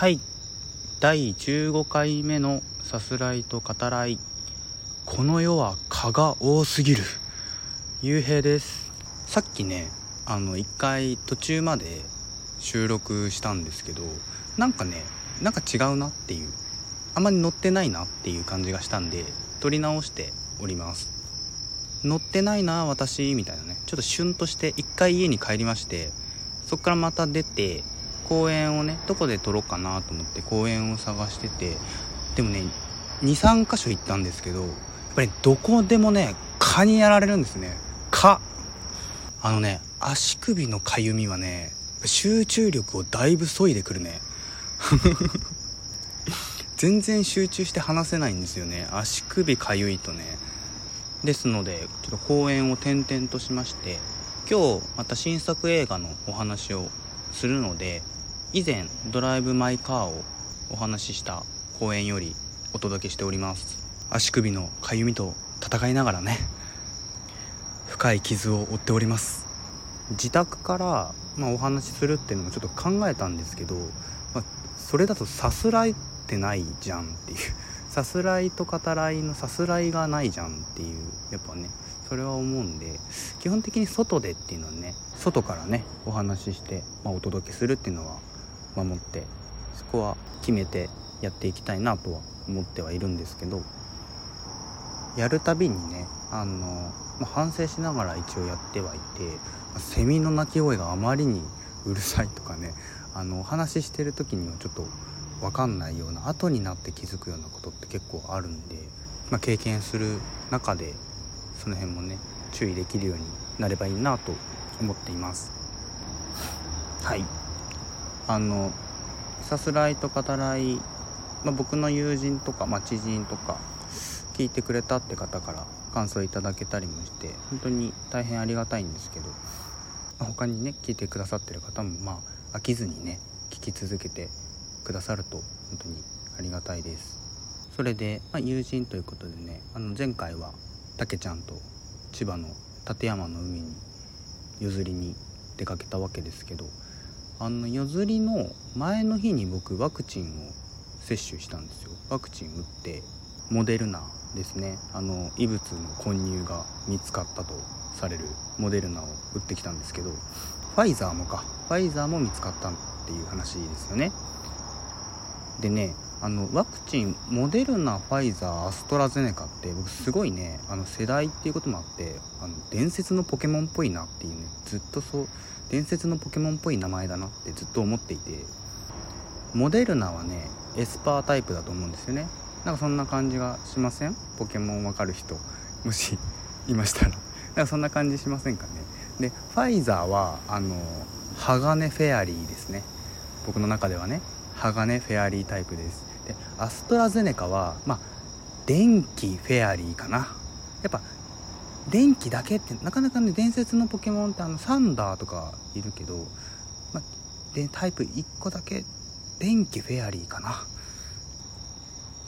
はい。第15回目のさすらいと語らい。この世は蚊が多すぎる。ゆうへいです。さっきねあの1回途中まで収録したんですけどなんかねなんか違うなっていう。あまり乗ってないなっていう感じがしたんで撮り直しております。乗ってないな私みたいなね。ちょっとシュンとして1回家に帰りましてそっからまた出て公園をねどこで撮ろうかなと思って公園を探しててでもね23箇所行ったんですけどやっぱりどこでもね蚊にやられるんですね。蚊。あのね足首のかゆみはね集中力をだいぶ削いでくるね。全然集中して話せないんですよね。足首かゆいとね。ですのでちょっと公演を転々としまして今日また新作映画のお話をするので以前ドライブ・マイ・カーをお話しした公演よりお届けしております。足首のかゆみと戦いながらね深い傷を負っております。自宅から、まあ、お話しするっていうのもちょっと考えたんですけど、まあ、それだとさすらいってないじゃんっていう。さすらいと語らいのさすらいがないじゃんっていうやっぱねそれは思うんで基本的に外でっていうのはね外からねお話しして、まあ、お届けするっていうのは守ってそこは決めてやっていきたいなとは思ってはいるんですけどやるたびにねあの、まあ、反省しながら一応やってはいてまセミの鳴き声があまりにうるさいとかねあのお話ししてる時にはちょっと分かんないような後になって気づくようなことって結構あるんで、まあ、経験する中でその辺もね注意できるようになればいいなと思っています。はい。あのさすらいと語らい、まあ、僕の友人とか、まあ、知人とか聞いてくれたって方から感想いただけたりもして本当に大変ありがたいんですけど、他にね聞いてくださってる方もまあ飽きずにね聞き続けてくださると本当にありがたいです。それで、まあ、友人ということでねあの前回はたけちゃんと千葉の館山の海に譲りに出かけたわけですけどあの夜釣りの前の日に僕ワクチンを接種したんですよ。ワクチン打ってモデルナですね。あの異物の混入が見つかったとされるモデルナを打ってきたんですけどファイザーもか。ファイザーも見つかったっていう話ですよね。でねあのワクチンモデルナファイザーアストラゼネカって僕すごいねあの世代っていうこともあってあの伝説のポケモンっぽいなっていうねずっとそう伝説のポケモンっぽい名前だなってずっと思っていてモデルナはねエスパータイプだと思うんですよね。なんかそんな感じがしません？ポケモンわかる人？もしいましたら。なんかそんな感じしませんかね？でファイザーはあの鋼フェアリーですね。僕の中ではね。鋼フェアリータイプです。でアストラゼネカはまあ電気フェアリーかな。やっぱ電気だけってなかなかね伝説のポケモンってあのサンダーとかいるけど、までタイプ1個だけ電気フェアリーかな。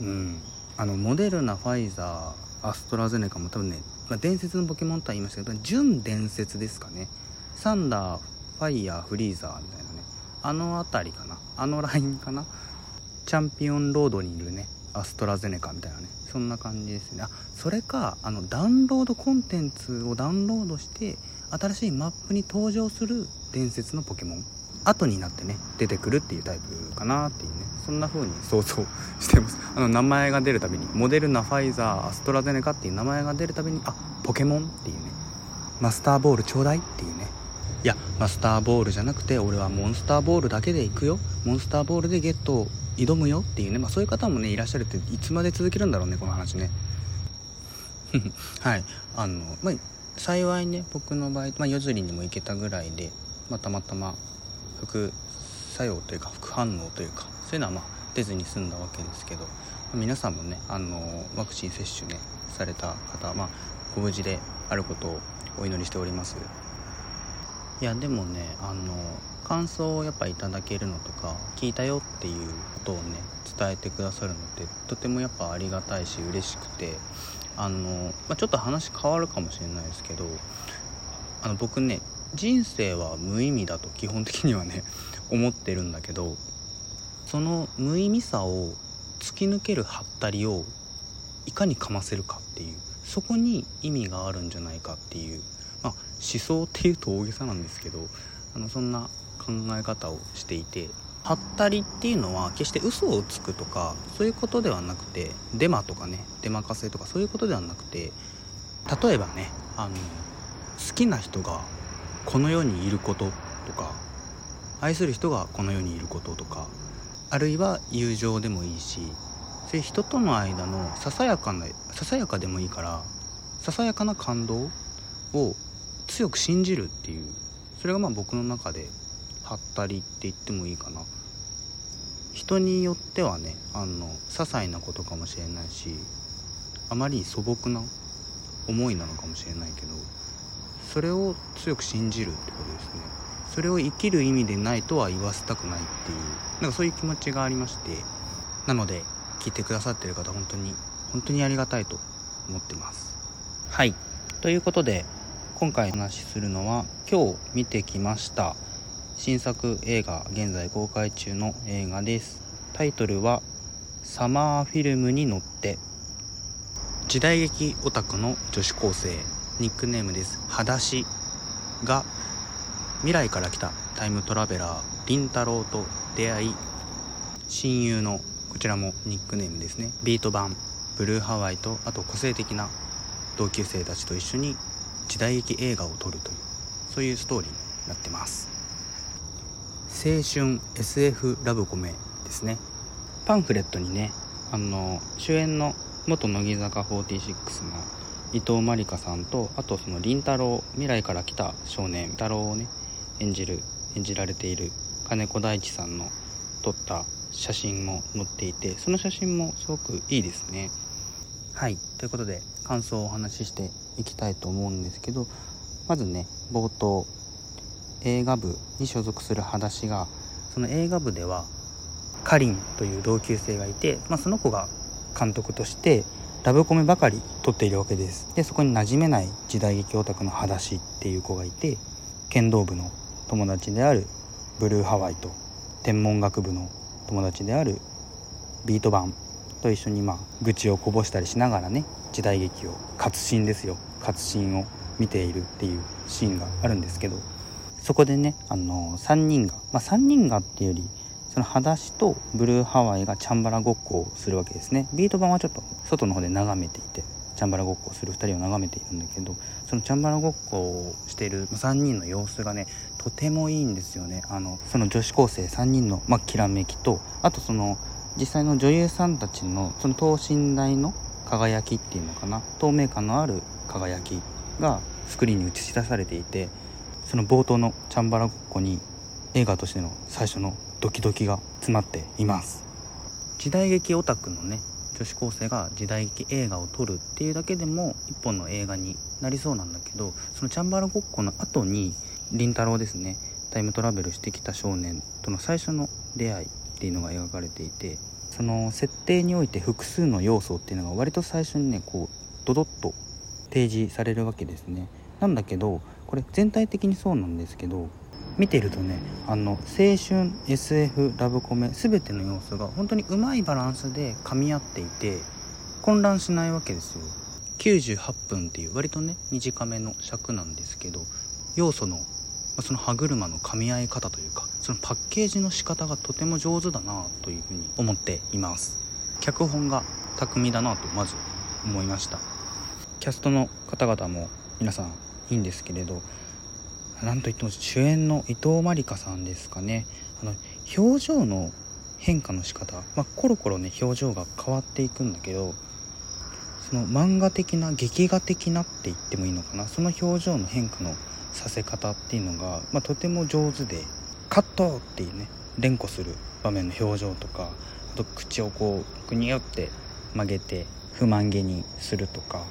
うん。あのモデルナファイザーアストラゼネカも多分ね、ま、伝説のポケモンとは言いましたけど純伝説ですかね。サンダーファイヤーフリーザーみたいなね。あの辺りかな。あのラインかな。チャンピオンロードにいるねアストラゼネカみたいなね。そんな感じですね。あそれかあのダウンロードコンテンツをダウンロードして新しいマップに登場する伝説のポケモン。後になってね出てくるっていうタイプかなっていうね。そんな風に想像してます。あの名前が出るたびにモデルナファイザーアストラゼネカっていう名前が出るたびにあポケモンっていうね。マスターボールちょうだいっていうね。いやマスターボールじゃなくて俺はモンスターボールだけで行くよ。モンスターボールでゲット挑むよっていうね、まあ、そういう方もねいらっしゃるっていつまで続けるんだろうねこの話ね。はい。あのまあ幸いね僕の場合、まあ、夜釣りにも行けたぐらいで、まあ、たまたま副作用というか副反応というかそういうのはまあ出ずに済んだわけですけど、まあ、皆さんもねあのワクチン接種ねされた方はまあご無事であることをお祈りしております。いやでもねあの感想をやっぱいただけるのとか聞いたよっていうことをね伝えてくださるのってとてもやっぱありがたいし嬉しくてあの、まあ、ちょっと話変わるかもしれないですけどあの僕ね人生は無意味だと基本的にはね 思ってるんだけどその無意味さを突き抜けるハったりをいかにかませるかっていうそこに意味があるんじゃないかっていう、想っていうと大げさなんですけどあのそんな考え方をしていてハったりっていうのは決して嘘をつくとかそういうことではなくてデマとかねデマかせとかそういうことではなくて例えばねあの好きな人がこの世にいることとか愛する人がこの世にいることとかあるいは友情でもいいしそういう人との間のささやかなささやかでもいいからささやかな感動を強く信じるっていうそれがまあ僕の中ではったりって言ってもいいかな。人によってはねあの些細なことかもしれないしあまり素朴な思いなのかもしれないけどそれを強く信じるってことですね。それを生きる意味でないとは言わせたくないっていうなんかそういう気持ちがありましてなので聞いてくださってる方本当に本当にありがたいと思ってます。はい。ということで今回お話しするのは今日見てきました新作映画現在公開中の映画です。タイトルはサマーフィルムに乗って。時代劇オタクの女子高生。ニックネームです。裸足が未来から来た。タイムトラベラー。凛太郎と出会い。親友のこちらもニックネームですね。ビート版。ブルーハワイとあと個性的な同級生たちと一緒に時代劇映画を撮るというそういうストーリーになってます。青春 SF ラブコメですね。パンフレットにねあの主演の元乃木坂46の伊藤まりかさんとあとその凛太郎未来から来た少年太郎をね演じる演じられている金子大地さんの撮った写真も載っていてその写真もすごくいいですね。はい。ということで感想をお話ししていきたいと思うんですけどまずね冒頭映画部に所属する裸足がその映画部ではかりんという同級生がいて、まあ、その子が監督としてラブコメばかり撮っているわけです。でそこに馴染めない時代劇オタクの裸足っていう子がいて剣道部の友達であるブルーハワイと天文学部の友達であるビート版と一緒にまあ愚痴をこぼしたりしながらね時代劇を活心ですよ。活心を見ているっていうシーンがあるんですけど。そこでねあの3人がまあ3人がっていうよりその裸足とブルーハワイがチャンバラごっこをするわけですね。ビート版はちょっと外の方で眺めていてチャンバラごっこをする2人を眺めているんだけどそのチャンバラごっこをしている3人の様子がねとてもいいんですよね。あのその女子高生3人の、まあ、きらめきとあとその実際の女優さんたちのその等身大の輝きっていうのかな？透明感のある輝きがスクリーンに映し出されていてその冒頭のチャンバラごっこに映画としての最初のドキドキが詰まっています。時代劇オタクのね女子高生が時代劇映画を撮るっていうだけでも一本の映画になりそうなんだけどそのチャンバラごっこの後に凛太郎ですねタイムトラベルしてきた少年との最初の出会いっていうのが描かれていてその設定において複数の要素っていうのが割と最初にねこうドドッと提示されるわけですね。なんだけどこれ全体的にそうなんですけど見てるとねあの青春 SF ラブコメ全ての要素が本当にうまいバランスで噛み合っていて混乱しないわけですよ。98分っていう割とね短めの尺なんですけど要素のその歯車の噛み合い方というかそのパッケージの仕方がとても上手だなというふうに思っています。脚本が巧みだなとまず思いました。キャストの方々も皆さんいいんですけれどなんといっても主演の伊藤まりかさんですかね。あの表情の変化の仕方、まあ、コロコロね表情が変わっていくんだけどその漫画的な劇画的なって言ってもいいのかな。その表情の変化のさせ方っていうのが、まあ、とても上手でカットっていうね連呼する場面の表情とかあと口をこうグニュって曲げて不満げにするとか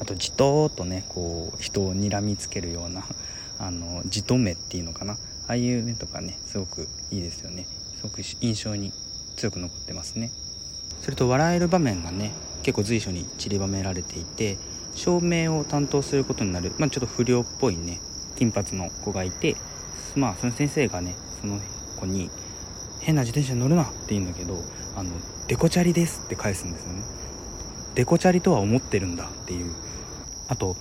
あとじとーっとねこう人を睨みつけるような あのじと目っていうのかな。ああいう目とかねすごくいいですよね。すごく印象に強く残ってますね。それと笑える場面がね結構随所に散りばめられていて照明を担当することになる、まあ、ちょっと不良っぽいね金髪の子がいてまあその先生がねその子に変な自転車に乗るなって言うんだけどあのデコチャリですって返すんですよねデコチャリとは思ってるんだっていう。あと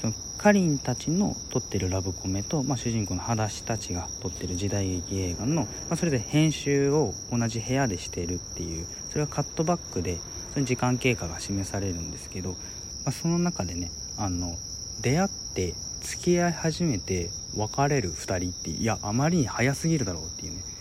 そのかりんたちの撮ってるラブコメと、まあ、主人公の裸足たちが撮ってる時代劇映画の、まあ、それで編集を同じ部屋でしてるっていうそれはカットバックでその時間経過が示されるんですけど、まあ、その中でねあの出会って付き合い始めて別れる2人っていやあまりに早すぎるだろうっていうね。